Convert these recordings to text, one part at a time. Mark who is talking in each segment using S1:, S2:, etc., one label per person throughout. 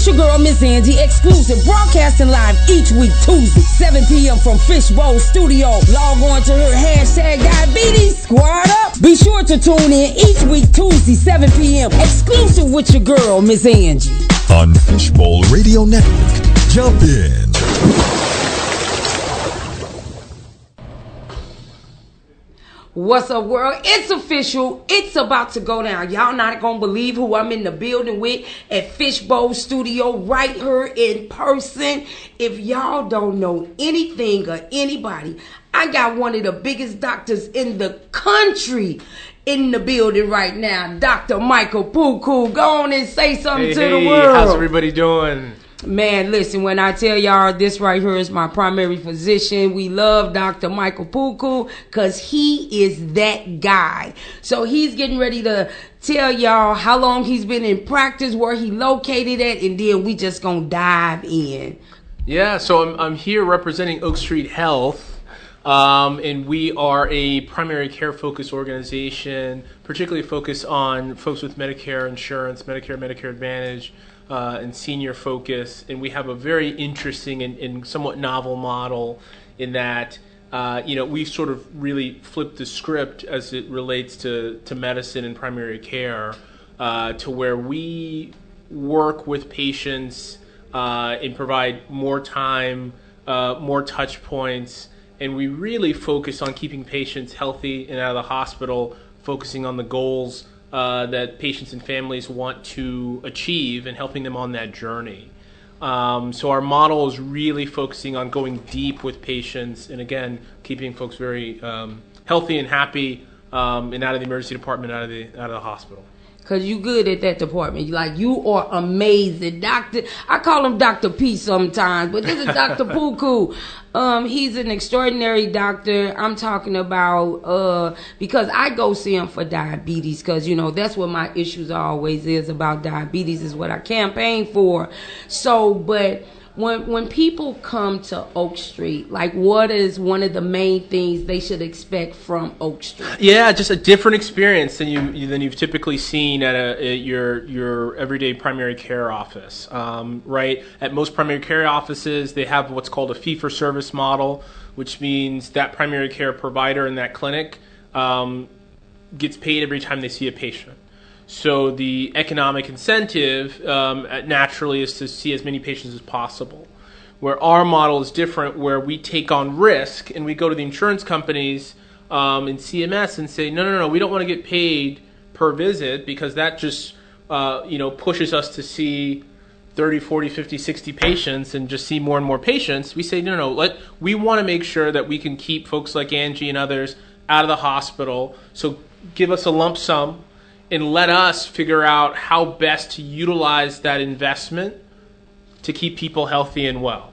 S1: It's your girl, Miss Angie, Xclusive broadcasting live each week, Tuesday, 7 p.m. from Fishbowl Studio. Log on to her hashtag diabetes squad up. Be sure to tune in each week, Tuesday, 7 p.m. Xclusive with your girl, Miss Angie.
S2: On Fishbowl Radio Network. Jump in.
S1: What's up, world? It's official. It's about to go down. Y'all not gonna believe who I'm in the building with at Fishbowl Studio right here in person. If y'all don't know anything or anybody, I got one of the biggest doctors in the country in the building right now, Dr. Michael Puku. Go on and say something
S3: Hey,
S1: to
S3: hey,
S1: the world.
S3: how's everybody doing?
S1: Man, listen, when I tell y'all this right here is my primary physician, we love Dr. Michael Puku because he is that guy. So he's getting ready to tell y'all how long he's been in practice, where he located at, and then we just gonna dive in.
S3: Yeah, so I'm, I'm here representing Oak Street Health, um, and we are a primary care focused organization, particularly focused on folks with Medicare insurance, Medicare, Medicare Advantage, uh, and senior focus. And we have a very interesting and, and somewhat novel model in that. Uh, you know, we've sort of really flipped the script as it relates to, to medicine and primary care uh, to where we work with patients uh, and provide more time, uh, more touch points, and we really focus on keeping patients healthy and out of the hospital, focusing on the goals uh, that patients and families want to achieve and helping them on that journey. Um, so our model is really focusing on going deep with patients and again keeping folks very um, healthy and happy um, and out of the emergency department, out of the out of the hospital.
S1: Cause you good at that department. You like you are amazing, Doctor. I call him Doctor P sometimes, but this is Doctor Puku. Um, he's an extraordinary doctor. I'm talking about uh because I go see him for diabetes, cause you know that's what my issues always is about diabetes is what I campaign for. So, but when when people come to Oak Street, like what is one of the main things they should expect from Oak Street?
S3: Yeah, just a different experience than you than you've typically seen at, a, at your your everyday primary care office. Um, right at most primary care offices, they have what's called a fee for service model, which means that primary care provider in that clinic um, gets paid every time they see a patient. So the economic incentive um, naturally is to see as many patients as possible. Where our model is different, where we take on risk and we go to the insurance companies um, and CMS and say, no, no, no, we don't want to get paid per visit because that just uh, you know pushes us to see 30, 40, 50, 60 patients and just see more and more patients. We say, no, no, let we want to make sure that we can keep folks like Angie and others out of the hospital. So give us a lump sum and let us figure out how best to utilize that investment to keep people healthy and well.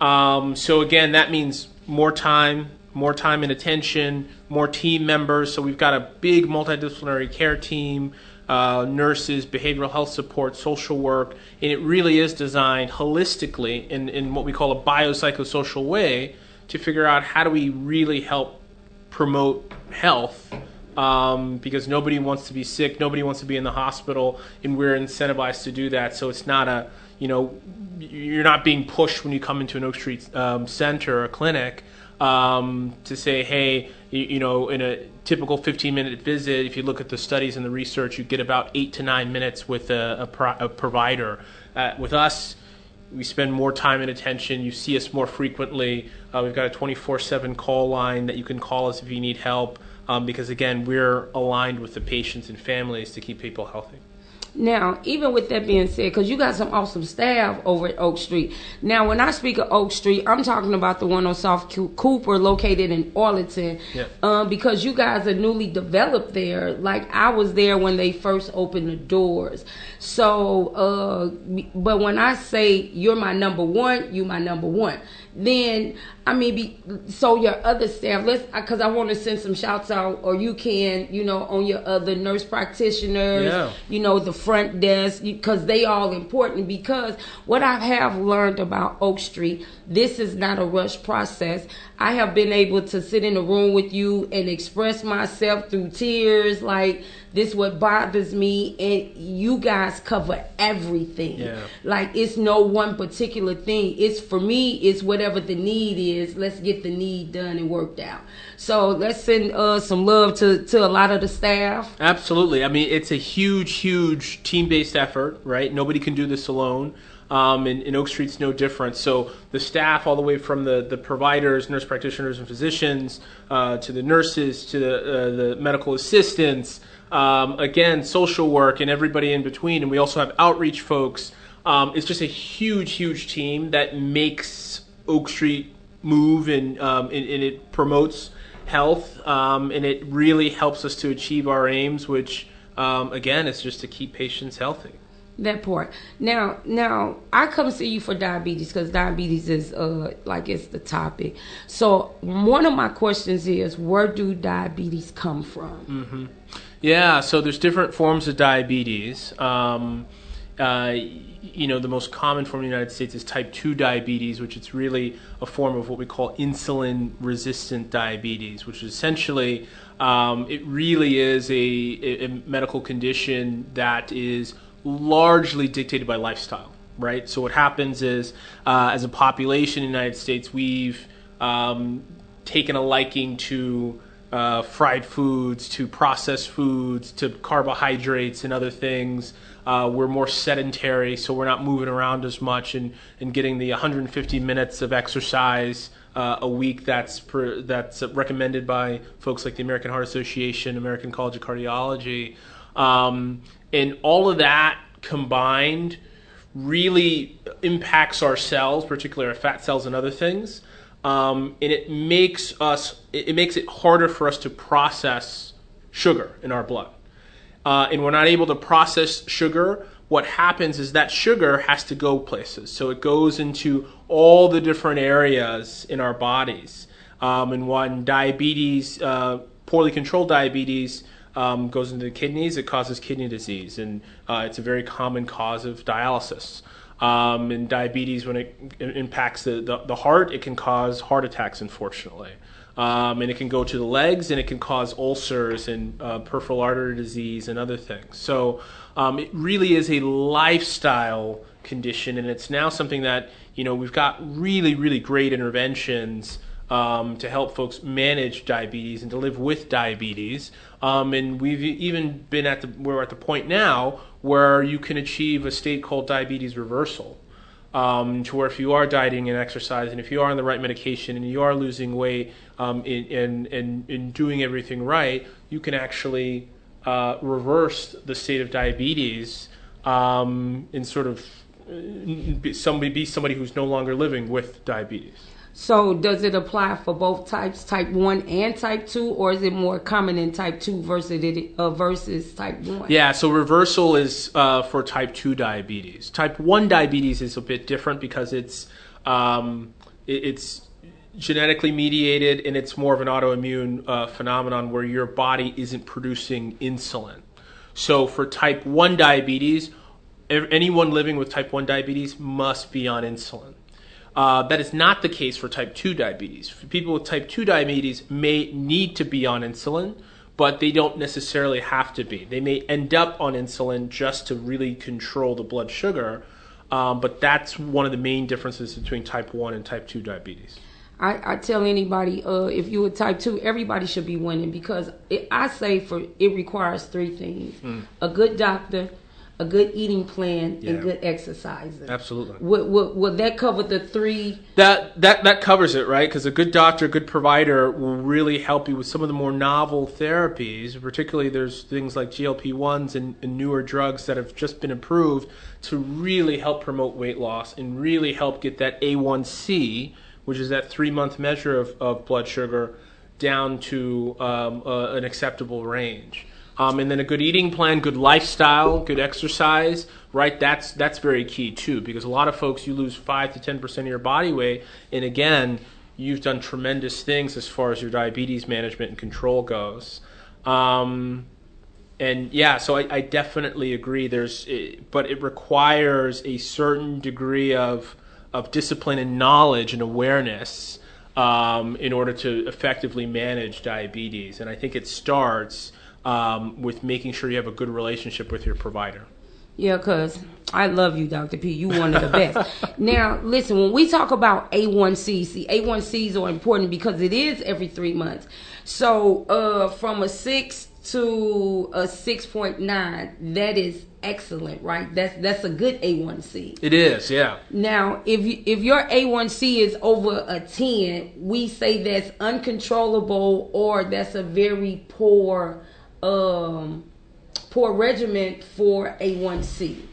S3: Um, so again, that means more time, more time and attention, more team members. So we've got a big multidisciplinary care team, uh, nurses, behavioral health support, social work, and it really is designed holistically in, in what we call a biopsychosocial way to figure out how do we really help promote health um, because nobody wants to be sick, nobody wants to be in the hospital, and we're incentivized to do that. So it's not a, you know, you're not being pushed when you come into an Oak Street um, center or clinic um, to say, hey, you, you, know, in a typical 15 minute visit, if you look at the studies and the research, you get about eight to nine minutes with a, a, pro- a provider. Uh, with us, we spend more time and attention. You see us more frequently. Uh, we've got a 24 7 call line that you can call us if you need help um, because, again, we're aligned with the patients and families to keep people healthy.
S1: Now, even with that being said, because you got some awesome staff over at Oak Street. Now, when I speak of Oak Street, I'm talking about the one on South Cooper, located in Arlington,
S3: yeah.
S1: um, because you guys are newly developed there. Like I was there when they first opened the doors. So, uh, but when I say you're my number one, you my number one. Then I mean, be, so your other staff, let's because I want to send some shouts out, or you can, you know, on your other nurse practitioners,
S3: yeah.
S1: you know, the front desk, because they all important. Because what I have learned about Oak Street, this is not a rush process. I have been able to sit in a room with you and express myself through tears, like This what bothers me, and you guys cover everything.
S3: Yeah.
S1: Like it's no one particular thing. It's for me. It's whatever the need is. Let's get the need done and worked out. So let's send uh, some love to to a lot of the staff.
S3: Absolutely. I mean, it's a huge, huge team based effort, right? Nobody can do this alone. Um, and, and Oak Street's no different. So the staff, all the way from the, the providers, nurse practitioners, and physicians, uh, to the nurses, to the, uh, the medical assistants, um, again, social work, and everybody in between. And we also have outreach folks. Um, it's just a huge, huge team that makes Oak Street move and, um, and, and it promotes health um, and it really helps us to achieve our aims, which um, again is just to keep patients healthy.
S1: That part. Now, now I come see you for diabetes because diabetes is uh like it's the topic. So one of my questions is, where do diabetes come from?
S3: Yeah, so there's different forms of diabetes. Um, uh, you know, the most common form in the United States is type 2 diabetes, which is really a form of what we call insulin resistant diabetes, which is essentially, um, it really is a, a, medical condition that is largely dictated by lifestyle, right? So what happens is, uh, as a population in the United States, we've um, taken a liking to uh, fried foods, to processed foods, to carbohydrates and other things. Uh, we're more sedentary, so we're not moving around as much and, and getting the 150 minutes of exercise uh, a week that's per, that's recommended by folks like the American Heart Association, American College of Cardiology, um, and all of that combined really impacts our cells, particularly our fat cells and other things, um, and it makes us it makes it harder for us to process sugar in our blood uh, and we're not able to process sugar, what happens is that sugar has to go places. So it goes into all the different areas in our bodies. Um, and when diabetes, uh, poorly controlled diabetes, um, goes into the kidneys, it causes kidney disease, and uh, it's a very common cause of dialysis. Um, and diabetes, when it, impacts the, the, the heart, it can cause heart attacks, unfortunately. Um, and it can go to the legs and it can cause ulcers and uh, peripheral artery disease and other things. So um, it really is a lifestyle condition, and it's now something that you know we've got really, really great interventions um, to help folks manage diabetes and to live with diabetes. Um, and we've even been at the we're at the point now where you can achieve a state called diabetes reversal um, to where if you are dieting and exercising, if you are on the right medication and you are losing weight um, in, in, in doing everything right, you can actually uh, reverse the state of diabetes um, and sort of uh, somebody, be somebody who's no longer living with diabetes.
S1: So does it apply for both types, type one and type two, or is it more common in type two versus it uh, versus type one?
S3: Yeah, so reversal is uh, for type 2 diabetes. Type 1 diabetes is a bit different because it's um, it- it's genetically mediated and it's more of an autoimmune uh, phenomenon where your body isn't producing insulin. So for type 1 diabetes, anyone living with type 1 diabetes must be on insulin. Uh, that is not the case for type 2 diabetes. People with type 2 diabetes may need to be on insulin, but they don't necessarily have to be. They may end up on insulin just to really control the blood sugar, um, but that's one of the main differences between type 1 and type 2 diabetes.
S1: I, I tell anybody, uh, if you a type two, everybody should be winning because it, I say for it requires three things: a good doctor, a good eating plan,
S3: Yeah.
S1: and good exercising.
S3: Absolutely.
S1: Would, would, would that cover the three?
S3: That that that covers it, right? Because a good doctor, a good provider will really help you with some of the more novel therapies. Particularly, there's things like GLP ones and, and newer drugs that have just been approved to really help promote weight loss and really help get that A1C, which is that three month measure of, of blood sugar, down to um, uh, an acceptable range. Um, and then a good eating plan, good lifestyle, good exercise, right? That's that's very key too, because a lot of folks you lose five to ten percent of your body weight, and again, you've done tremendous things as far as your diabetes management and control goes. Um, and yeah, so I, I definitely agree. There's, eh, but it requires a certain degree of of discipline and knowledge and awareness um, in order to effectively manage diabetes. And I think it starts um, with making sure you have a good relationship with your provider.
S1: Yeah, cause I love you, Dr. P. You one of the best. now, listen, when we talk about A1C, see, A1Cs are important because it is every three months. So, uh, from a six to a six point nine, that is excellent, right? That's that's a good A1C.
S3: It is, yeah.
S1: Now, if you, if your A1C is over a 10, we say that's uncontrollable or that's a very poor um poor regimen for A1C.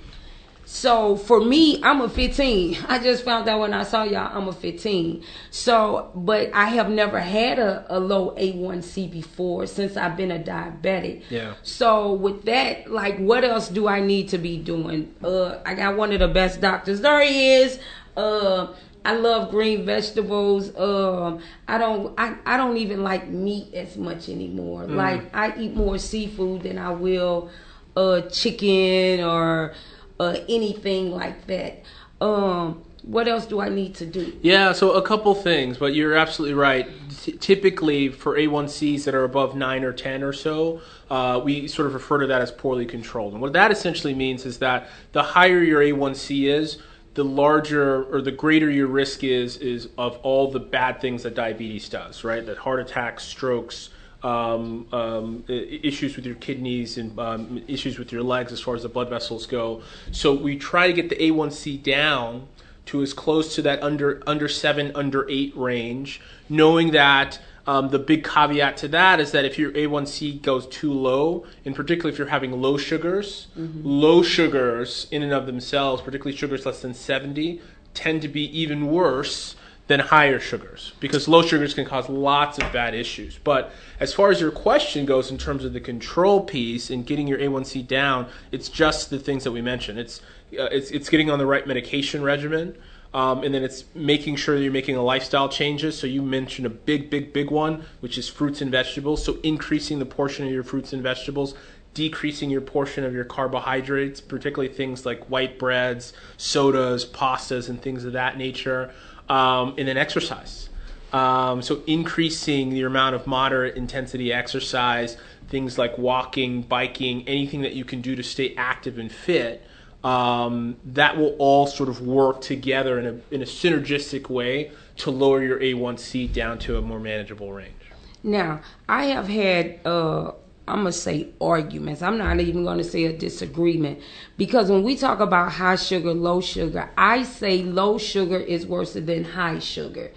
S1: So for me, I'm a 15. I just found out when I saw y'all, I'm a 15. So, but I have never had a, a low A1C before since I've been a diabetic.
S3: Yeah.
S1: So with that, like, what else do I need to be doing? Uh, I got one of the best doctors. There he is. Uh, I love green vegetables. Um, I don't. I, I don't even like meat as much anymore.
S3: Mm.
S1: Like I eat more seafood than I will uh, chicken or uh, anything like that. Um, what else do I need to do?
S3: Yeah, so a couple things, but you're absolutely right. T- typically, for A1Cs that are above 9 or 10 or so, uh, we sort of refer to that as poorly controlled. And what that essentially means is that the higher your A1C is, the larger or the greater your risk is is of all the bad things that diabetes does, right? That heart attacks, strokes, um, um, issues with your kidneys and um, issues with your legs as far as the blood vessels go. So we try to get the A1C down to as close to that under under seven, under eight range, knowing that. Um, the big caveat to that is that if your A1C goes too low, and particularly if you're having low sugars, low sugars in and of themselves, particularly sugars less than 70, tend to be even worse than higher sugars because low sugars can cause lots of bad issues. But as far as your question goes in terms of the control piece and getting your A1C down, it's just the things that we mentioned. It's uh, it's it's getting on the right medication regimen. Um, and then it's making sure you're making a lifestyle changes. So you mentioned a big, big, big one, which is fruits and vegetables. So increasing the portion of your fruits and vegetables, decreasing your portion of your carbohydrates, particularly things like white breads, sodas, pastas, and things of that nature. Um, and then exercise. Um, so increasing the amount of moderate intensity exercise, things like walking, biking, anything that you can do to stay active and fit. Um, that will all sort of work together in a, in a synergistic way to lower your A1C down to a more manageable range.
S1: Now, I have had, uh, I'm going to say arguments. I'm not even going to say a disagreement. Because when we talk about high sugar, low sugar, I say low sugar is worse than high sugar.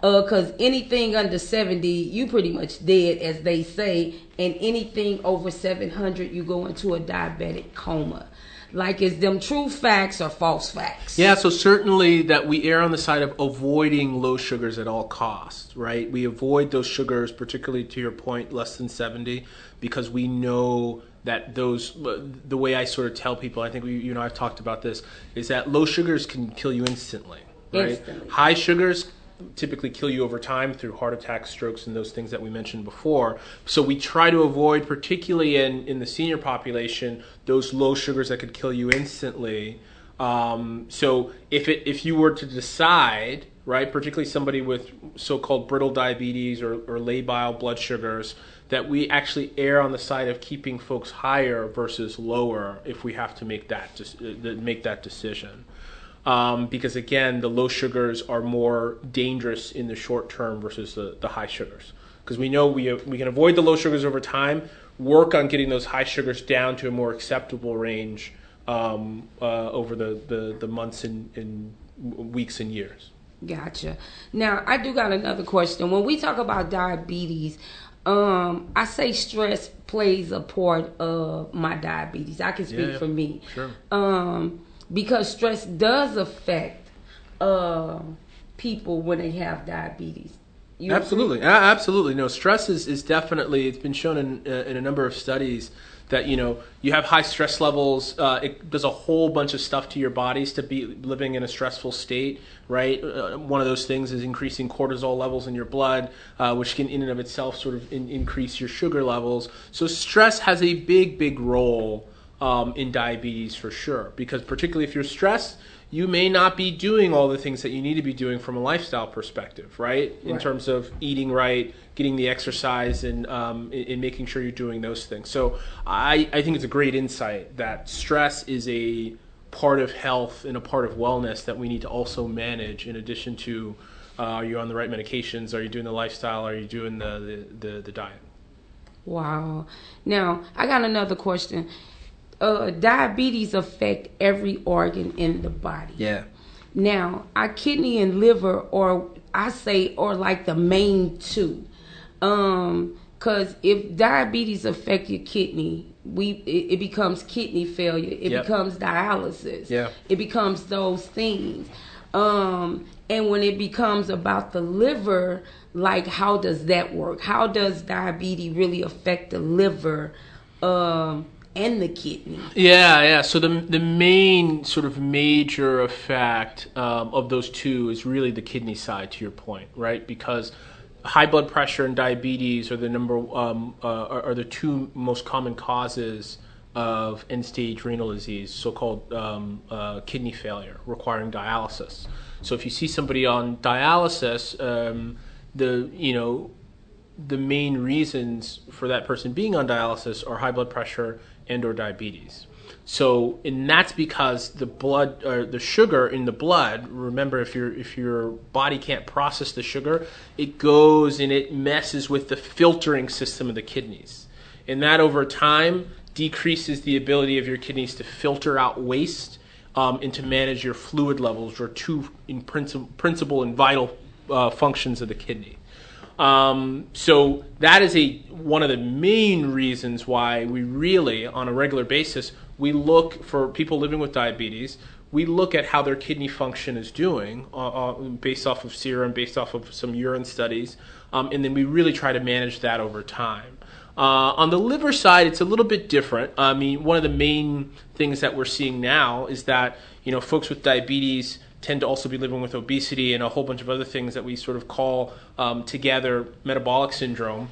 S1: Because uh, anything under 70, you pretty much dead, as they say. And anything over 700, you go into a diabetic coma. Like, is them true facts or false facts?
S3: Yeah, so certainly that we err on the side of avoiding low sugars at all costs, right? We avoid those sugars, particularly to your point, less than 70, because we know that those, the way I sort of tell people, I think we, you know, I've talked about this, is that low sugars can kill you instantly, right?
S1: Instantly.
S3: High sugars typically kill you over time through heart attacks, strokes, and those things that we mentioned before. So we try to avoid, particularly in, in the senior population, those low sugars that could kill you instantly. Um, so if it if you were to decide, right, particularly somebody with so-called brittle diabetes or, or labile blood sugars, that we actually err on the side of keeping folks higher versus lower if we have to make that de- make that decision um, because again, the low sugars are more dangerous in the short term versus the, the high sugars. Because we know we, we can avoid the low sugars over time, work on getting those high sugars down to a more acceptable range um, uh, over the, the, the months and, and weeks and years.
S1: Gotcha. Now, I do got another question. When we talk about diabetes, um, I say stress plays a part of my diabetes. I can speak
S3: Yeah,
S1: for me.
S3: sure.
S1: Um, because stress does affect uh, people when they have diabetes. You?
S3: Absolutely, A- absolutely. No, stress is, is definitely. It's been shown in uh, in a number of studies that you know you have high stress levels. Uh, it does a whole bunch of stuff to your bodies to be living in a stressful state. Right. Uh, one of those things is increasing cortisol levels in your blood, uh, which can in and of itself sort of in, increase your sugar levels. So stress has a big, big role um, in diabetes for sure. Because particularly if you're stressed, you may not be doing all the things that you need to be doing from a lifestyle perspective, right? In
S1: Right.
S3: terms of eating right, getting the exercise, and um, in, in making sure you're doing those things. So I, I think it's a great insight that stress is a part of health and a part of wellness that we need to also manage in addition to uh, are you on the right medications? Are you doing the lifestyle? Are you doing the, the, the, the diet?
S1: Wow. Now, I got another question. Uh, diabetes affect every organ in the body.
S3: Yeah.
S1: Now, our kidney and liver, or I say, or like the main two. Um, cause if diabetes affect your kidney, we it, it becomes kidney failure. It
S3: Yep.
S1: becomes dialysis.
S3: Yeah.
S1: It becomes those things. Um, and when it becomes about the liver, like how does that work? How does diabetes really affect the liver um, and the kidney?
S3: Yeah, yeah. So the the main sort of major effect um, of those two is really the kidney side. To your point, right? Because high blood pressure and diabetes are the number um, uh, are, are the two most common causes of end stage renal disease, so-called um, uh, kidney failure, requiring dialysis. So if you see somebody on dialysis, um, the you know the main reasons for that person being on dialysis are high blood pressure and or diabetes. So, and that's because the blood or the sugar in the blood. Remember, if your if your body can't process the sugar, it goes and it messes with the filtering system of the kidneys, and that over time decreases the ability of your kidneys to filter out waste um, and to manage your fluid levels, or two in princi- principal and vital uh, functions of the kidney. Um, so that is a one of the main reasons why we really, on a regular basis, we look for people living with diabetes. We look at how their kidney function is doing, uh, uh, based off of serum, based off of some urine studies, um, and then we really try to manage that over time. Uh, on the liver side, it's a little bit different. I mean, one of the main things that we're seeing now is that you know folks with diabetes tend to also be living with obesity and a whole bunch of other things that we sort of call um, together metabolic syndrome.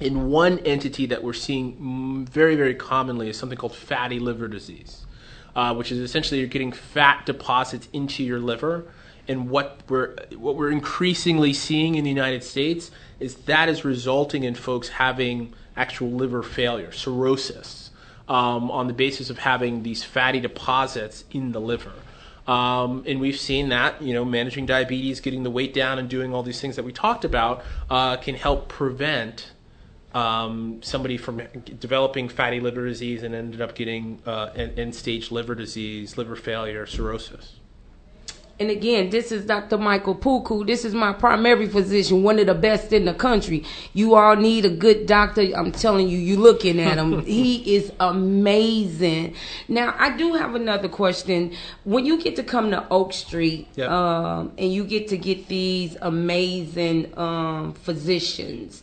S3: In one entity that we're seeing very, very commonly is something called fatty liver disease, uh, which is essentially you're getting fat deposits into your liver. And what we're what we're increasingly seeing in the United States is that is resulting in folks having actual liver failure, cirrhosis, um, on the basis of having these fatty deposits in the liver. Um, and we've seen that, you know, managing diabetes, getting the weight down, and doing all these things that we talked about uh, can help prevent um, somebody from developing fatty liver disease and ended up getting uh, end stage liver disease, liver failure, cirrhosis.
S1: And again, this is Dr. Michael Puku. This is my primary physician, one of the best in the country. You all need a good doctor. I'm telling you, you're looking at him. he is amazing. Now, I do have another question. When you get to come to Oak Street,
S3: Yeah.
S1: um, and you get to get these amazing um, physicians,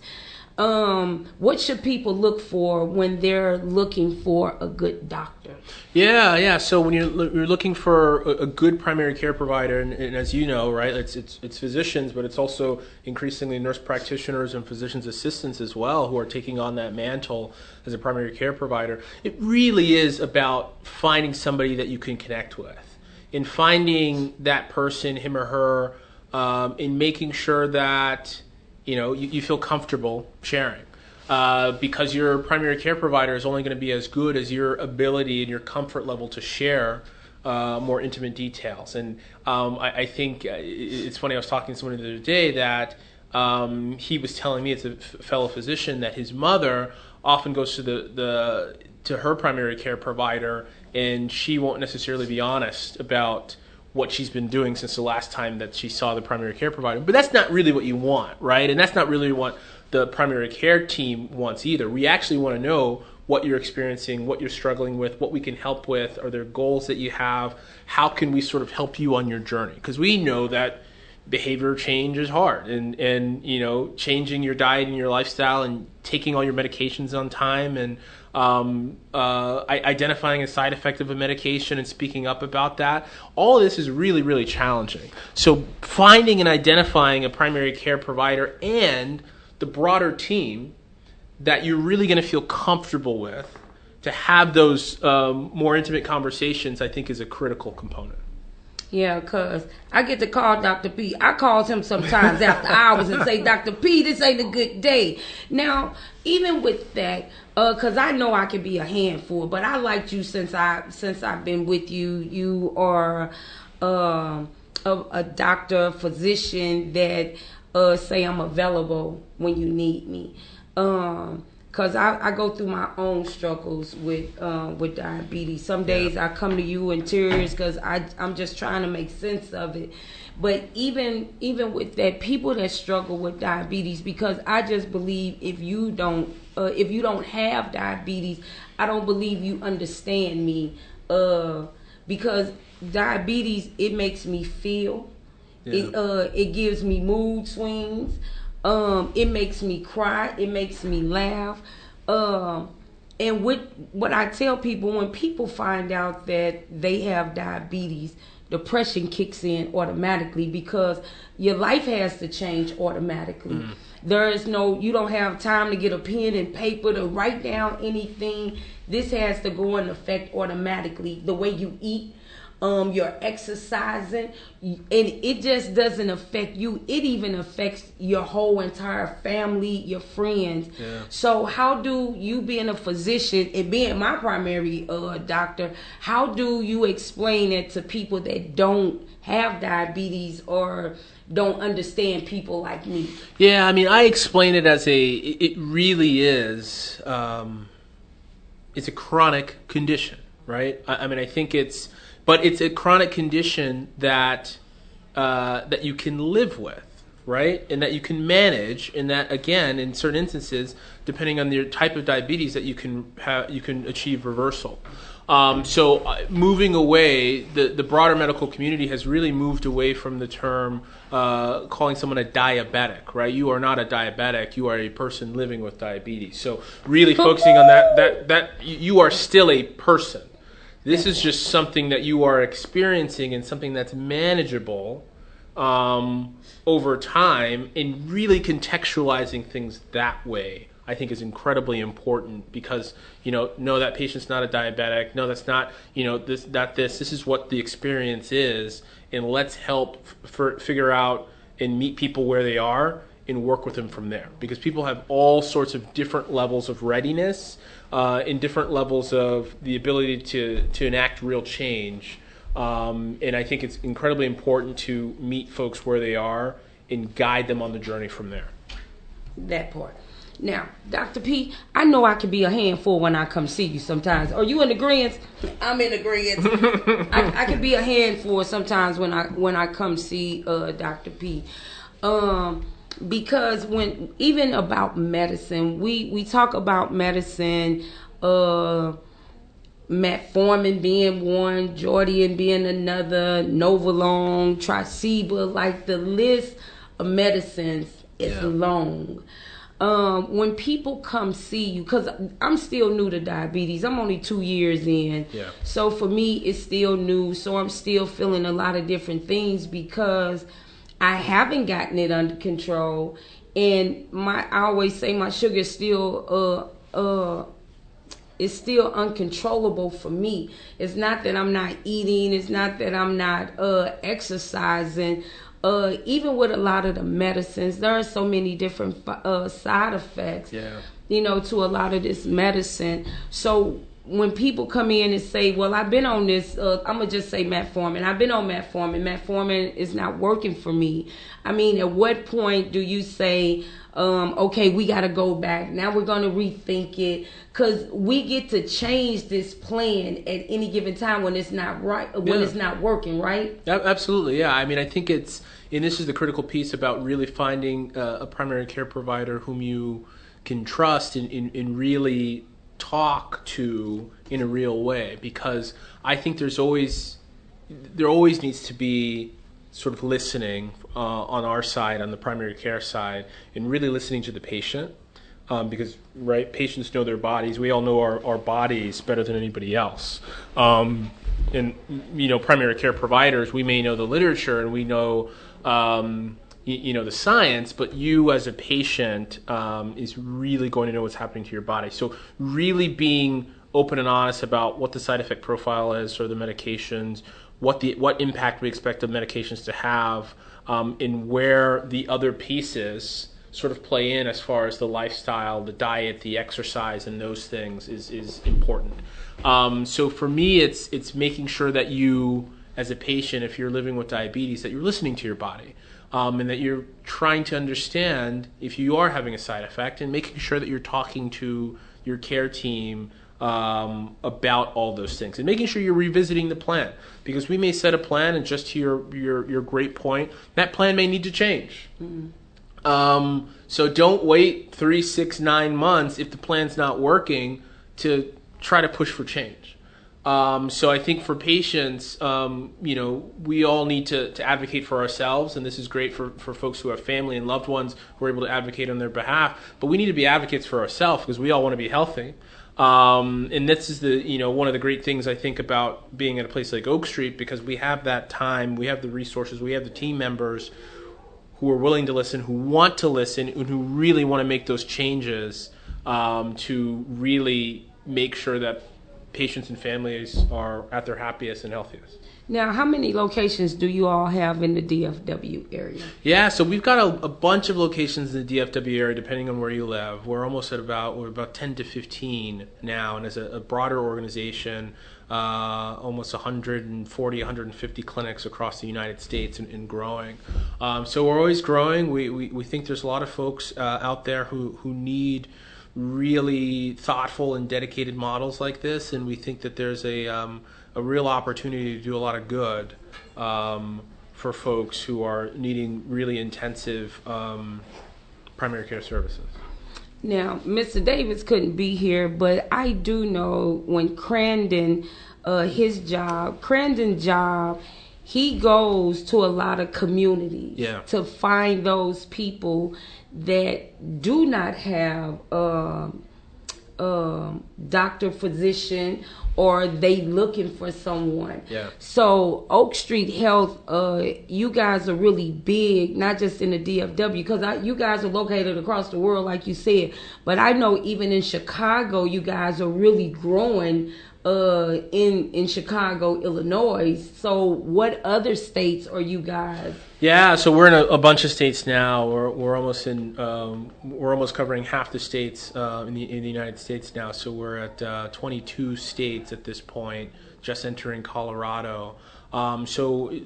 S1: um, what should people look for when they're looking for a good doctor?
S3: Yeah, yeah. So when you're, you're looking for a, good primary care provider, and, and as you know, right, it's, it's it's physicians, but it's also increasingly nurse practitioners and physicians assistants as well who are taking on that mantle as a primary care provider. It really is about finding somebody that you can connect with, in finding that person, him or her, um, in making sure that you know you, you feel comfortable sharing uh, because your primary care provider is only going to be as good as your ability and your comfort level to share uh, more intimate details. And um, I, I think uh, it's funny. I was talking to someone the other day that um, he was telling me, it's a fellow physician, that his mother often goes to the, the to her primary care provider, and she won't necessarily be honest about what she's been doing since the last time that she saw the primary care provider. But that's not really what you want, right? And that's not really what the primary care team wants either. We actually want to know what you're experiencing, what you're struggling with, what we can help with, are there goals that you have, how can we sort of help you on your journey? Because we know that behavior change is hard and and you know changing your diet and your lifestyle and taking all your medications on time and um, uh, identifying a side effect of a medication and speaking up about that. All of this is really really challenging. So finding and identifying a primary care provider and the broader team that you're really going to feel comfortable with to have those um, more intimate conversations i think is a critical component
S1: Yeah, cause I get to call Dr. P. I calls him sometimes after hours and say, Dr. P, this ain't a good day. Now, even with that, uh, cause I know I can be a handful, but I liked you since I since I've been with you. You are um a, a doctor, physician that uh say I'm available when you need me. Um Cause I, I go through my own struggles with uh, with diabetes. Some days I come to you in tears because I I'm just trying to make sense of it. But even even with that, people that struggle with diabetes, because I just believe if you don't uh, if you don't have diabetes, I don't believe you understand me. Uh, because diabetes it makes me feel. It uh it gives me mood swings. Um, it makes me cry. It makes me laugh. Um, and what what I tell people when people find out that they have diabetes, depression kicks in automatically because your life has to change automatically. There is no you don't have time to get a pen and paper to write down anything. This has to go in effect automatically. The way you eat, um, you're exercising, and it just doesn't affect you. It even affects your whole entire family, your friends.
S3: Yeah.
S1: So how do you, being a physician and being my primary uh, doctor, how do you explain it to people that don't have diabetes or don't understand people like me?
S3: Yeah, I mean, I explain it as a. It it really is. Um, it's a chronic condition, right? I, I mean, I think it's, but it's a chronic condition that uh, that you can live with, right? And that you can manage, and that again, in certain instances, depending on your type of diabetes, that you can have, you can achieve reversal. Um, so uh, moving away, the, the broader medical community has really moved away from the term uh, calling someone a diabetic, right? You are not a diabetic. You are a person living with diabetes. So really focusing on that, that, that you are still a person. This is just something that you are experiencing and something that's manageable um, over time and really contextualizing things that way I think is incredibly important because you know no that patient's not a diabetic. No that's not you know this that this this is what the experience is. And let's help f- figure out and meet people where they are and work with them from there. Because people have all sorts of different levels of readiness uh, and different levels of the ability to to enact real change um, and I think it's incredibly important to meet folks where they are and guide them on the journey from there.
S1: That part. Now, Dr. P, I know I can be a handful when I come see you sometimes. Are you in agreement? I'm in agreement. I, I can be a handful sometimes when I when I come see uh, Dr. P. Um, because when even about medicine, we we talk about medicine. Uh, metformin being one, Jardiance being another, Novolin, Tresiba, like the list of medicines is
S3: Yeah.
S1: long. Um, when people come see you, because I'm still new to diabetes, I'm only two years in.
S3: Yeah.
S1: So for me, it's still new. So I'm still feeling a lot of different things because I haven't gotten it under control. And my, I always say my sugar is still, uh, uh, it's still uncontrollable for me. It's not that I'm not eating. It's not that I'm not uh, exercising. Uh, even with a lot of the medicines, there are so many different uh, side effects.
S3: Yeah.
S1: You know, to a lot of this medicine. So when people come in and say, "Well, I've been on this," uh, I'm gonna just say metformin. I've been on metformin. Metformin is not working for me. I mean, at what point do you say? um, okay, we got to go back. Now we're going to rethink it because we get to change this plan at any given time when it's not right, when
S3: Yeah.
S1: it's not working, right?
S3: Absolutely, yeah. I mean, I think it's, and this is the critical piece about really finding uh, a primary care provider whom you can trust and, and, and really talk to in a real way. Because I think there's always, there always needs to be sort of listening uh, on our side, on the primary care side, and really listening to the patient. Um, because right, patients know their bodies. We all know our, our bodies better than anybody else. Um, and you know, primary care providers, we may know the literature and we know um, you, know the science, but you as a patient um, is really going to know what's happening to your body. So really being open and honest about what the side effect profile is or the medications, what the what impact we expect the medications to have, um, and where the other pieces sort of play in as far as the lifestyle, the diet, the exercise, and those things is is important. Um, so for me, it's it's making sure that you, as a patient, if you're living with diabetes, that you're listening to your body. Um, and that you're trying to understand if you are having a side effect and making sure that you're talking to your care team um, about all those things and making sure you're revisiting the plan. Because we may set a plan and just to your your, your great point that plan may need to change. Mm-hmm. um, so don't wait three six nine months if the plan's not working to try to push for change um, so I think for patients, um, you know, we all need to, to advocate for ourselves, and this is great for, for folks who have family and loved ones who are able to advocate on their behalf. But we need to be advocates for ourselves because we all want to be healthy. Um, and this is the you know one of the great things I think about being at a place like Oak Street because we have that time, we have the resources, we have the team members who are willing to listen, who want to listen, and who really want to make those changes um, to really make sure that patients and families are at their happiest and healthiest.
S1: Now, how many locations do you all have in the DFW area?
S3: Yeah, so we've got a, a, bunch of locations in the DFW area, depending on where you live. We're almost at about we're about ten to fifteen now, and as a, a broader organization, uh, almost 140, 150 clinics across the United States and, and growing. Um, so we're always growing. We, we we think there's a lot of folks uh, out there who who need really thoughtful and dedicated models like this, and we think that there's a um, a real opportunity to do a lot of good um, for folks who are needing really intensive um, primary care services.
S1: Now, Mr. Davis couldn't be here, but I do know when Crandon, uh, his job, Crandon's job, he goes to a lot of communities
S3: yeah.
S1: to find those people that do not have um, um, doctor, physician, or they looking for someone.
S3: Yeah.
S1: So Oak Street Health, uh, you guys are really big, not just in the DFW, because you guys are located across the world, like you said. But I know even in Chicago, you guys are really growing uh, in in Chicago, Illinois. So, what other states are you guys?
S3: Yeah, so we're in a, a bunch of states now. We're we're almost in um, we're almost covering half the states uh, in the in the United States now. So we're at uh, 22 states at this point, just entering Colorado. Um, so.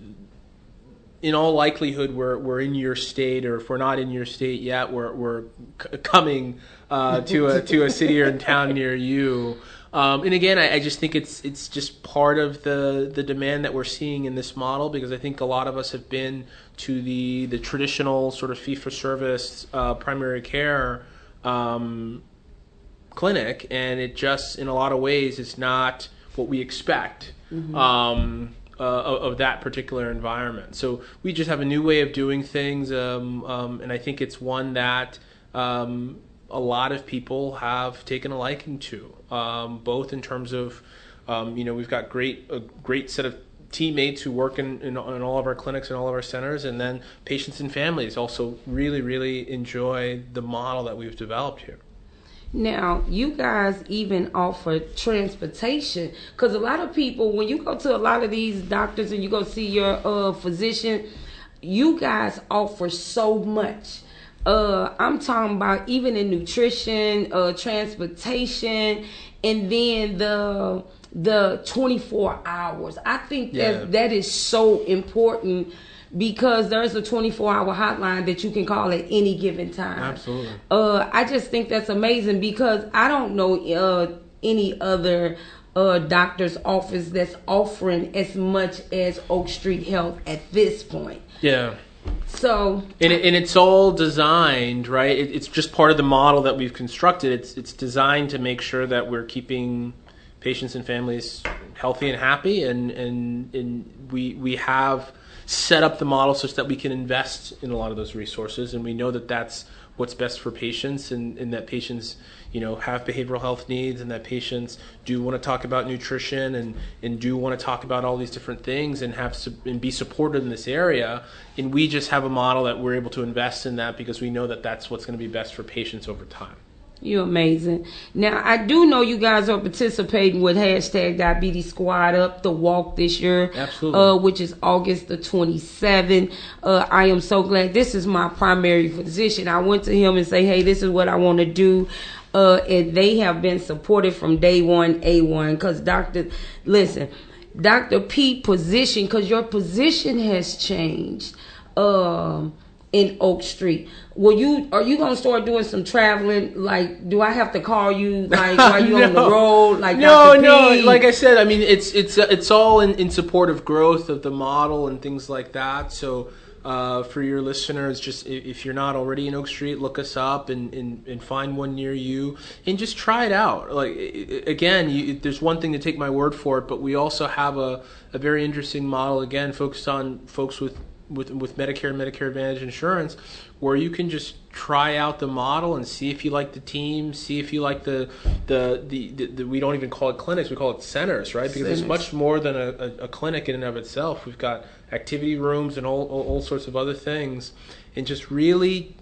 S3: In all likelihood, we're we're in your state, or if we're not in your state yet, we're we're c- coming uh, to a to a city or town near you. Um, and again, I, I, just think it's it's just part of the the demand that we're seeing in this model because I think a lot of us have been to the the traditional sort of fee for service uh, primary care um, clinic, and it just in a lot of ways is not what we expect. Mm-hmm. Um, uh, of, of, that particular environment. So we just have a new way of doing things, um, um, and I think it's one that um, a lot of people have taken a liking to, um, both in terms of, um, you know, we've got great a great set of teammates who work in, in, in, all of our clinics and all of our centers, and then patients and families also really, really enjoy the model that we've developed here.
S1: Now, you guys even offer transportation because a lot of people, when you go to a lot of these doctors and you go see your uh, physician, you guys offer so much uh, I'm talking about even in nutrition, uh, transportation, and then the the 24 hours. I think yeah. that that is so important because there's a 24 hour hotline that you can call at any given time.
S3: Absolutely. Uh,
S1: I just think that's amazing because I don't know uh, any other uh, doctor's office that's offering as much as Oak Street Health at this point.
S3: Yeah.
S1: So
S3: and, it, and it's all designed right. It, it's just part of the model that we've constructed. It's it's designed to make sure that we're keeping patients and families healthy and happy, and and and we we have set up the model such that we can invest in a lot of those resources, and we know that that's what's best for patients, and, and that patients you know have behavioral health needs and that patients do want to talk about nutrition and and do want to talk about all these different things and have and be supported in this area and we just have a model that we're able to invest in that because we know that that's what's going to be best for patients over time
S1: You're amazing. Now, I do know you guys are participating with hashtag Diabetes Squad Up the walk this year.
S3: Absolutely.
S1: Uh, which is August the 27th. Uh, I am so glad. This is my primary physician. I went to him and say, hey, this is what I want to do. Uh, and they have been supported from day one, A1. Because, Doctor, listen, Dr. P position, because your position has changed. Um, in Oak Street. Will you are you gonna start doing some traveling? Like, do I have to call you like are you on the road? Like,
S3: no,
S1: Dr.
S3: no. Like I said, I mean, it's it's it's all in, in support of growth of the model and things like that. So. Uh, for your listeners, just if you're not already in Oak Street, look us up and, and, and find one near you and just try it out. Like again, you, there's one thing to take my word for it, but we also have a, a very interesting model again focused on folks with with with Medicare and Medicare Advantage insurance, where you can just try out the model and see if you like the team, see if you like the the the, the, the we don't even call it clinics, we call it centers, right? Because it's much more than a, a, a clinic in and of itself. We've got activity rooms and all, all all sorts of other things, and just really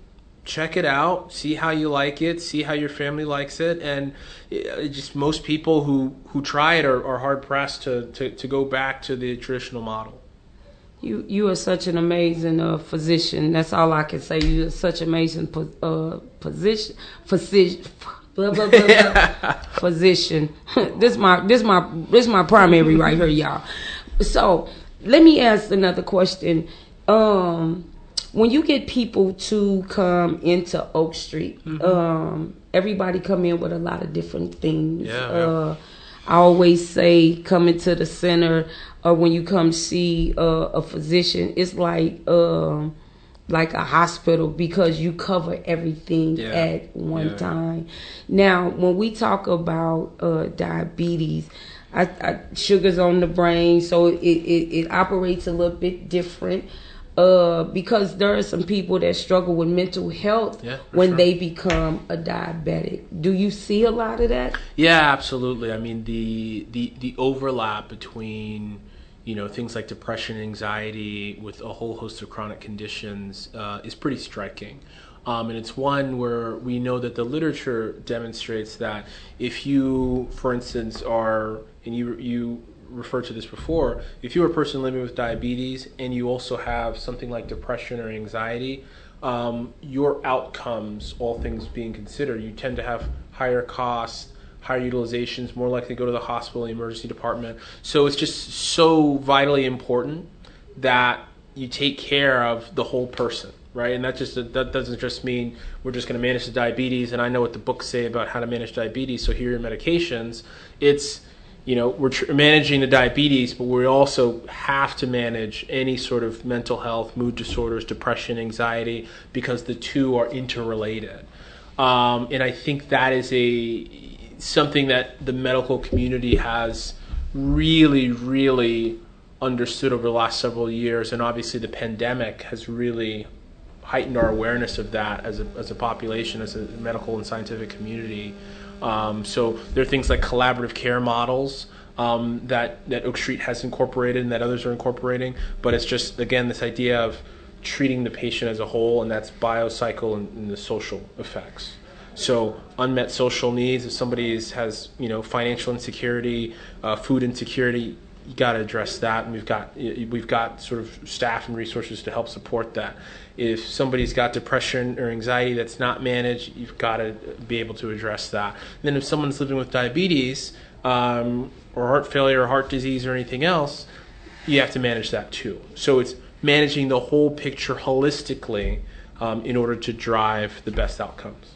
S3: check it out see how you like it see how your family likes it and it, just most people who who try it are, are hard pressed to, to to go back to the traditional model
S1: You you are such an amazing uh, physician. That's all I can say. You are such amazing po- uh, position physician. Blah, blah, blah, blah. physician. this my this my this my primary right here, y'all. So let me ask another question. Um, when you get people to come into Oak Street, um, everybody come in with a lot of different things.
S3: Yeah,
S1: uh, I always say coming to the center or when you come see uh, a physician, it's like um, like a hospital because you cover everything
S3: Yeah.
S1: at one
S3: Yeah.
S1: time. Now, when we talk about uh, diabetes, I, I, sugar's on the brain, so it, it, it operates a little bit different. Uh, because there are some people that struggle with mental health
S3: Yeah,
S1: when
S3: sure.
S1: they become a diabetic. Do you see a lot of that?
S3: Yeah, absolutely. I mean, the the the overlap between you know things like depression, anxiety, with a whole host of chronic conditions uh, is pretty striking. Um, and it's one where we know that the literature demonstrates that if you, for instance, are and you you referred to this before, if you're a person living with diabetes and you also have something like depression or anxiety, um, your outcomes, all things being considered, you tend to have higher costs, higher utilizations, more likely to go to the hospital, the emergency department. So it's just so vitally important that you take care of the whole person, right? And that just that doesn't just mean we're just going to manage the diabetes, and I know what the books say about how to manage diabetes, so here are your medications. It's you know we're tr- managing the diabetes, but we also have to manage any sort of mental health, mood disorders, depression, anxiety, because the two are interrelated. Um, and I think that is a something that the medical community has really, really understood over the last several years, and obviously the pandemic has really heightened our awareness of that as a, as a population, as a medical and scientific community. Um, so there are things like collaborative care models um, that that Oak Street has incorporated and that others are incorporating. But it's just again this idea of treating the patient as a whole, and that's biocycle and, and the social effects. So unmet social needs. If somebody is, has you know financial insecurity, uh, food insecurity, you got to address that, and we've got we've got sort of staff and resources to help support that. If somebody's got depression or anxiety that's not managed, you've got to be able to address that. And then if someone's living with diabetes um, or heart failure or heart disease or anything else, you have to manage that too. So it's managing the whole picture holistically um, in order to drive the best outcomes.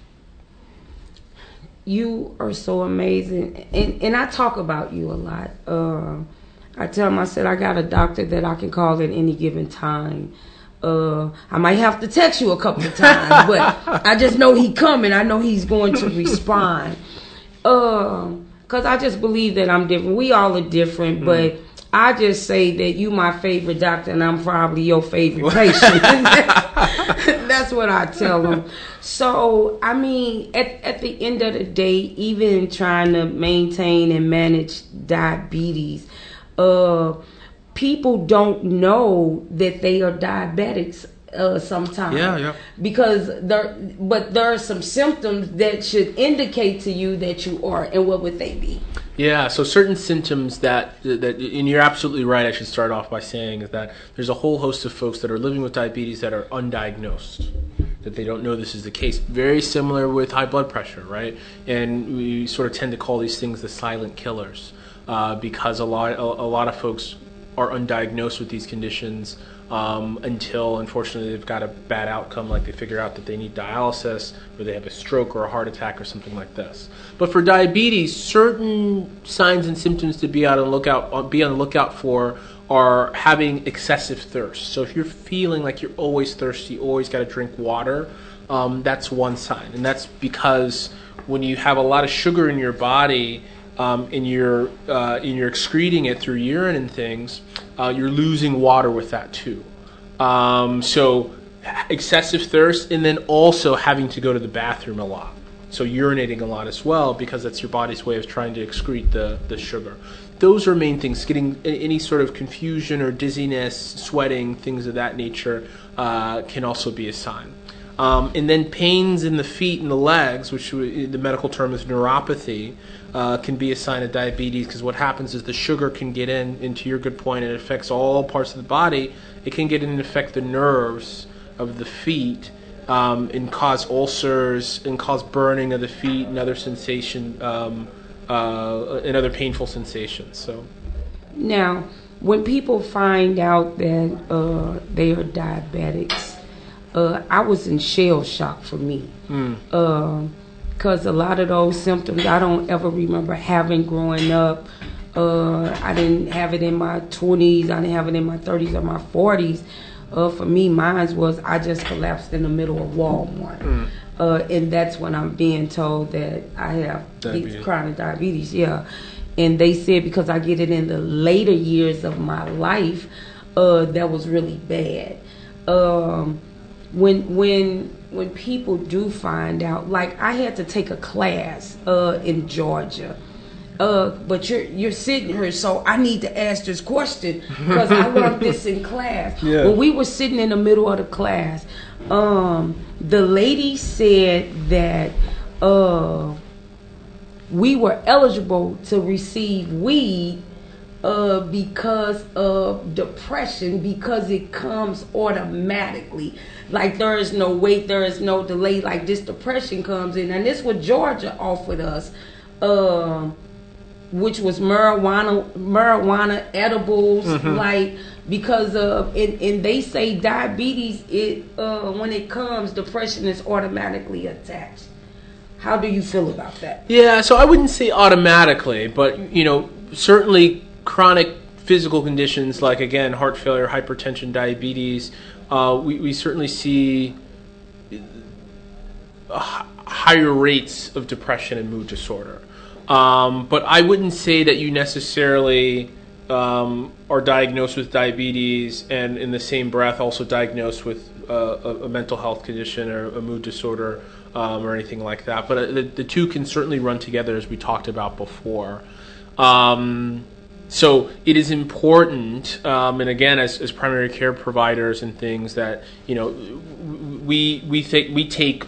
S1: you are so amazing and and I talk about you a lot. Uh, I tell him I said I got a doctor that I can call at any given time. Uh, I might have to text you a couple of times, but I just know he coming. I know he's going to respond. Um, cause I just believe that I'm different. We all are different, but I just say that you my favorite doctor and I'm probably your favorite patient. That's what I tell them. So, I mean, at, at the end of the day, even trying to maintain and manage diabetes, uh, people don't know that they are diabetics uh, sometimes.
S3: Yeah, yeah.
S1: Because there, but there are some symptoms that should indicate to you that you are, and what would they be?
S3: Yeah, so certain symptoms that that and you're absolutely right. I should start off by saying is that there's a whole host of folks that are living with diabetes that are undiagnosed, that they don't know this is the case. Very similar with high blood pressure, right? And we sort of tend to call these things the silent killers uh, because a lot a, a lot of folks are undiagnosed with these conditions um, until unfortunately they've got a bad outcome, like they figure out that they need dialysis or they have a stroke or a heart attack or something like this. But for diabetes, certain signs and symptoms to be on the lookout uh, be on the lookout for are having excessive thirst. So if you're feeling like you're always thirsty, always got to drink water, um, that's one sign, and that's because when you have a lot of sugar in your body um, and you're uh, and you're excreting it through urine and things, uh, you're losing water with that too. Um, so excessive thirst, and then also having to go to the bathroom a lot. So urinating a lot as well because that's your body's way of trying to excrete the, the sugar. Those are main things. Getting any sort of confusion or dizziness, sweating, things of that nature uh, can also be a sign. Um, and then pains in the feet and the legs, which the medical term is neuropathy, uh, can be a sign of diabetes because what happens is the sugar can get in, into your good point, and it affects all parts of the body. It can get in and affect the nerves of the feet um, and cause ulcers and cause burning of the feet and other sensation um, uh, and other painful sensations. So
S1: now, when people find out that uh, they are diabetics, uh, I was in shell shock for me.
S3: Mm
S1: because a lot of those symptoms I don't ever remember having growing up. Uh, I didn't have it in my 20s, I didn't have it in my 30s or my 40s. Uh, for me, mine was I just collapsed in the middle of Walmart.
S3: Mm.
S1: Uh, and that's when I'm being told that I have
S3: Diabetes.
S1: chronic diabetes, yeah. And they said because I get it in the later years of my life, uh, that was really bad. Um, when when when people do find out, like I had to take a class uh, in Georgia. Uh, but you're you're sitting here, so I need to ask this question because I learned this in class.
S3: Yeah.
S1: When we were sitting in the middle of the class, um, the lady said that uh, we were eligible to receive weed uh, because of depression because it comes automatically. Like there is no wait, there is no delay. Like this depression comes in, and this what Georgia offered us, um, which was marijuana, marijuana edibles, like because of and, and they say diabetes. It uh, when it comes, depression is automatically attached. How do you feel about that?
S3: Yeah, so I wouldn't say automatically, but you know, certainly chronic physical conditions like again heart failure, hypertension, diabetes, uh, we, we certainly see uh, higher rates of depression and mood disorder. Um, but I wouldn't say that you necessarily um, are diagnosed with diabetes and in the same breath also diagnosed with uh, a, a mental health condition or a mood disorder um, or anything like that. But uh, the, the two can certainly run together as we talked about before. Um, so it is important, um, and again, as, as primary care providers and things that you know, we we think we take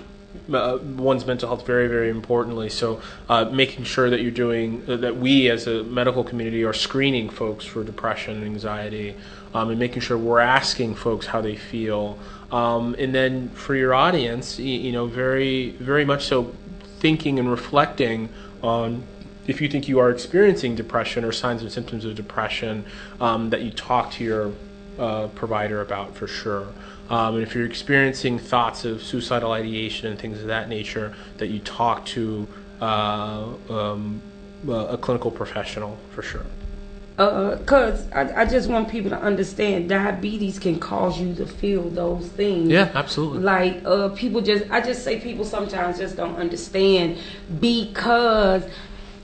S3: uh, one's mental health very very importantly. So uh, making sure that you're doing uh, that we as a medical community are screening folks for depression and anxiety, um, and making sure we're asking folks how they feel. Um, and then for your audience, you, you know, very very much so thinking and reflecting on if you think you are experiencing depression or signs and symptoms of depression, um, that you talk to your uh, provider about for sure. Um, and if you're experiencing thoughts of suicidal ideation and things of that nature, that you talk to uh, um, a clinical professional for sure.
S1: Because uh, I, I just want people to understand diabetes can cause you to feel those things.
S3: Yeah, absolutely.
S1: Like uh, people just, I just say people sometimes just don't understand because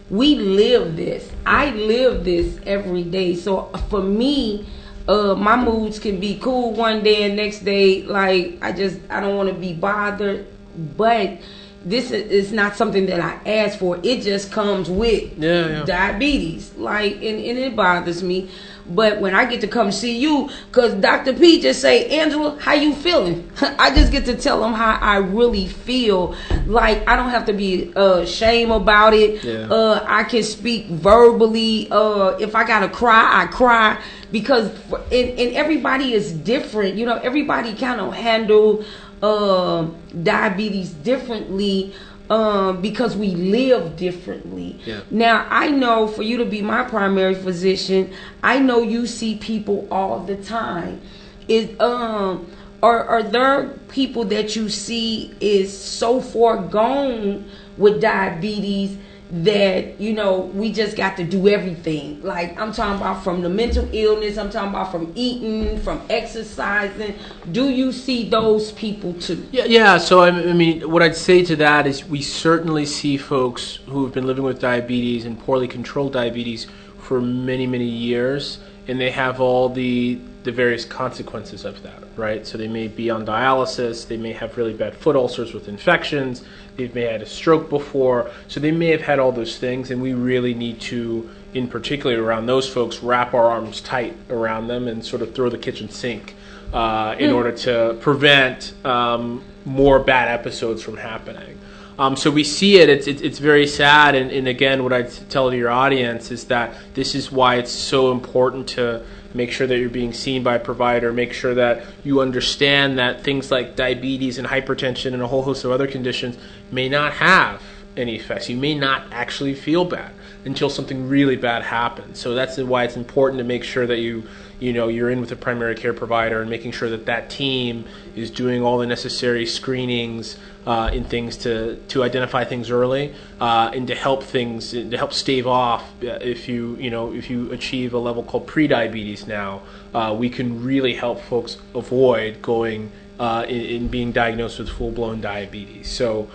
S1: we live this. I live this every day. So for me, uh, my moods can be cool one day and next day, like I just I don't want to be bothered. But this is, not something that I ask for. It just comes with
S3: Yeah, yeah.
S1: diabetes. Like and, and it bothers me. But when I get to come see you, cause Dr. P just say, Angela, how you feeling? I just get to tell them how I really feel. Like I don't have to be uh, shame about it.
S3: Yeah.
S1: Uh, I can speak verbally. Uh, if I gotta cry, I cry because for, and, and everybody is different. You know, everybody kind of handle uh, diabetes differently um, because we live differently.
S3: Yeah.
S1: Now, I know for you to be my primary physician, I know you see people all the time. Is um are are there people that you see is so far gone with diabetes that you know we just got to do everything like i'm talking about from the mental illness i'm talking about from eating from exercising do you see those people too
S3: Yeah, yeah. So I I mean, what I'd say to that is, we certainly see folks who have been living with diabetes and poorly controlled diabetes for many, many years, and they have all the the various consequences of that, right? So they may be on dialysis, they may have really bad foot ulcers with infections, they may have had a stroke before, so they may have had all those things, and we really need to, in particular around those folks, wrap our arms tight around them and sort of throw the kitchen sink uh, in order to prevent um, more bad episodes from happening. Um, so we see it. It's it's, very sad. And, and again, what I tell your audience is that this is why it's so important to make sure that you're being seen by a provider. Make sure that you understand that things like diabetes and hypertension and a whole host of other conditions may not have any effects. You may not actually feel bad until something really bad happens. So that's why it's important to make sure that you you know you're in with a primary care provider and making sure that that team is doing all the necessary screenings uh, and things to to identify things early uh, and to help things to help stave off uh, if you you know if you achieve a level called prediabetes now uh, we can really help folks avoid going uh, in, in being diagnosed with full blown diabetes so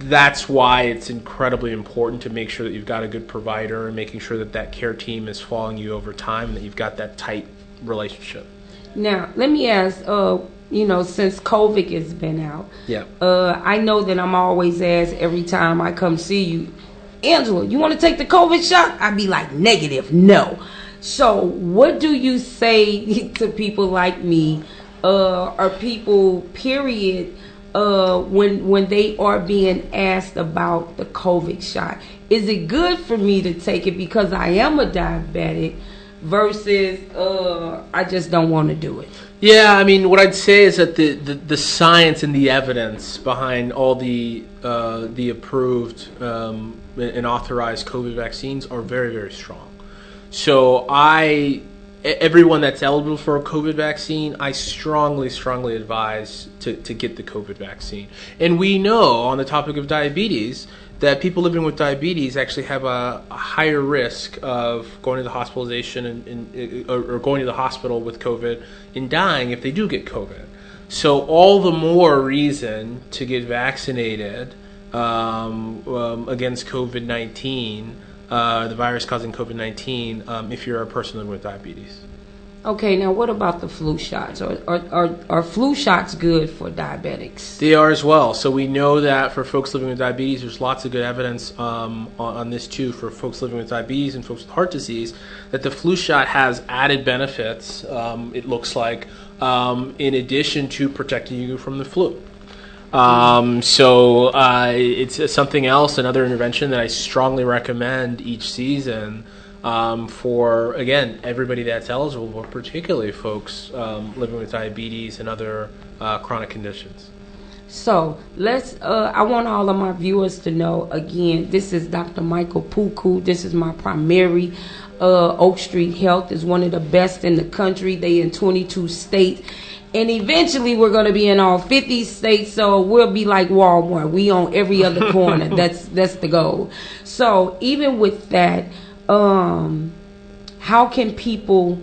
S3: that's why it's incredibly important to make sure that you've got a good provider and making sure that that care team is following you over time and that you've got that tight relationship.
S1: Now, let me ask, uh, you know, since COVID has been out,
S3: Yeah.
S1: uh, I know that I'm always asked every time I come see you, Angela, you want to take the COVID shot? I'd be like, negative, no. So, what do you say to people like me, uh, or people, period, uh, when when they are being asked about the COVID shot? Is it good for me to take it because I am a diabetic? Versus, uh, I just don't want to do it.
S3: Yeah, I mean, what I'd say is that the, the, the science and the evidence behind all the uh, the approved um, and authorized COVID vaccines are very very strong. So I, everyone that's eligible for a COVID vaccine, I strongly strongly advise to, to get the COVID vaccine. And we know on the topic of diabetes that people living with diabetes actually have a, a higher risk of going to the hospitalization and, and or, or going to the hospital with COVID and dying if they do get COVID. So all the more reason to get vaccinated um, um, against COVID nineteen, uh, the virus causing COVID nineteen, um, if you're a person living with diabetes.
S1: Okay, now what about the flu shots? Are, are, are, are flu shots good for diabetics?
S3: They are as well. So we know that for folks living with diabetes, there's lots of good evidence um, on, on this too for folks living with diabetes and folks with heart disease that the flu shot has added benefits. Um, it looks like um, in addition to protecting you from the flu. Um, so uh, it's something else, another intervention that I strongly recommend each season um, for again everybody that's eligible, but particularly folks um, living with diabetes and other uh, chronic conditions.
S1: So let's. Uh, I want all of my viewers to know again. This is Dr. Michael Puku. This is my primary. Uh, Oak Street Health is one of the best in the country. They in 22 states, and eventually we're going to be in all 50 states. So we'll be like Walmart. We on every other corner. that's that's the goal. So even with that, um, how can people?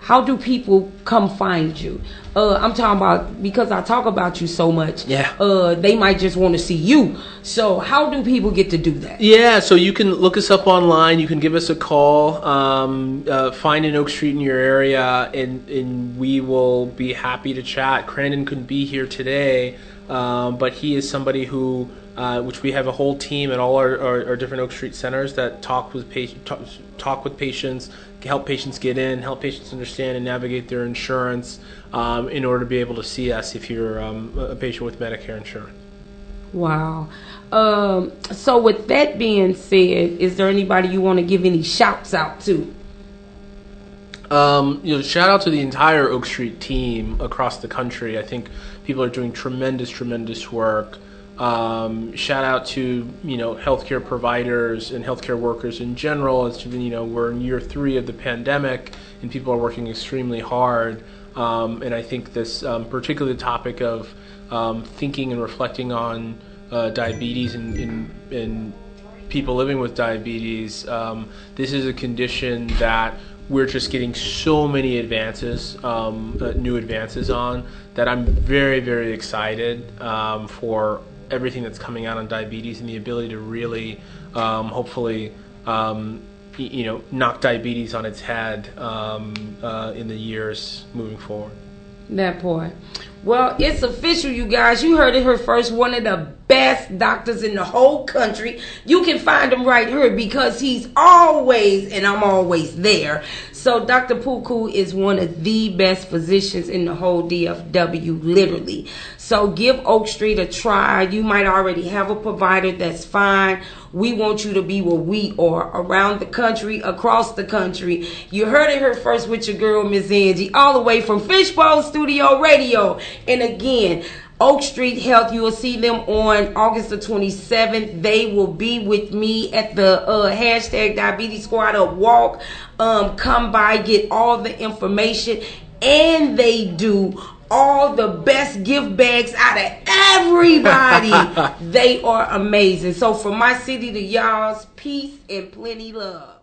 S1: How do people come find you? Uh, I'm talking about because I talk about you so much.
S3: Yeah.
S1: Uh, they might just want to see you. So how do people get to do that?
S3: Yeah, so you can look us up online. You can give us a call. Um, uh, find an Oak Street in your area, and, and we will be happy to chat. Crandon couldn't be here today, um, but he is somebody who, uh, which we have a whole team at all our, our, our different Oak Street centers that talk with patient, talk, talk with patients, help patients get in, help patients understand and navigate their insurance um, in order to be able to see us if you're um, a patient with Medicare insurance.
S1: Wow. Um, so, with that being said, is there anybody you want to give any shouts out to?
S3: Um, you know, shout out to the entire Oak Street team across the country. I think people are doing tremendous, tremendous work. Um, shout out to you know healthcare providers and healthcare workers in general. You know, we're in year three of the pandemic, and people are working extremely hard. Um, and I think this, um, particularly the topic of um, thinking and reflecting on uh, diabetes and, and, and, people living with diabetes, um, this is a condition that we're just getting so many advances, um, uh, new advances on, that I'm very, very excited um, for everything that's coming out on diabetes and the ability to really, um, hopefully, um, you know, knock diabetes on its head um, uh, in the years moving forward.
S1: That point. Well, it's official, you guys. You heard it here first. One of the best doctors in the whole country. You can find him right here because he's always, and I'm always there. So Dr. Puku is one of the best physicians in the whole DFW, literally. So give Oak Street a try. You might already have a provider that's fine. We want you to be where we are around the country, across the country. You heard it here first with your girl, Miss Angie, all the way from Fishbowl Studio Radio. And again, Oak Street Health, you will see them on August the 27th. They will be with me at the uh, hashtag Diabetes Squad Up Walk. Um, come by, get all the information, and they do all the best gift bags out of everybody. they are amazing. So from my city to y'all's, peace and plenty love.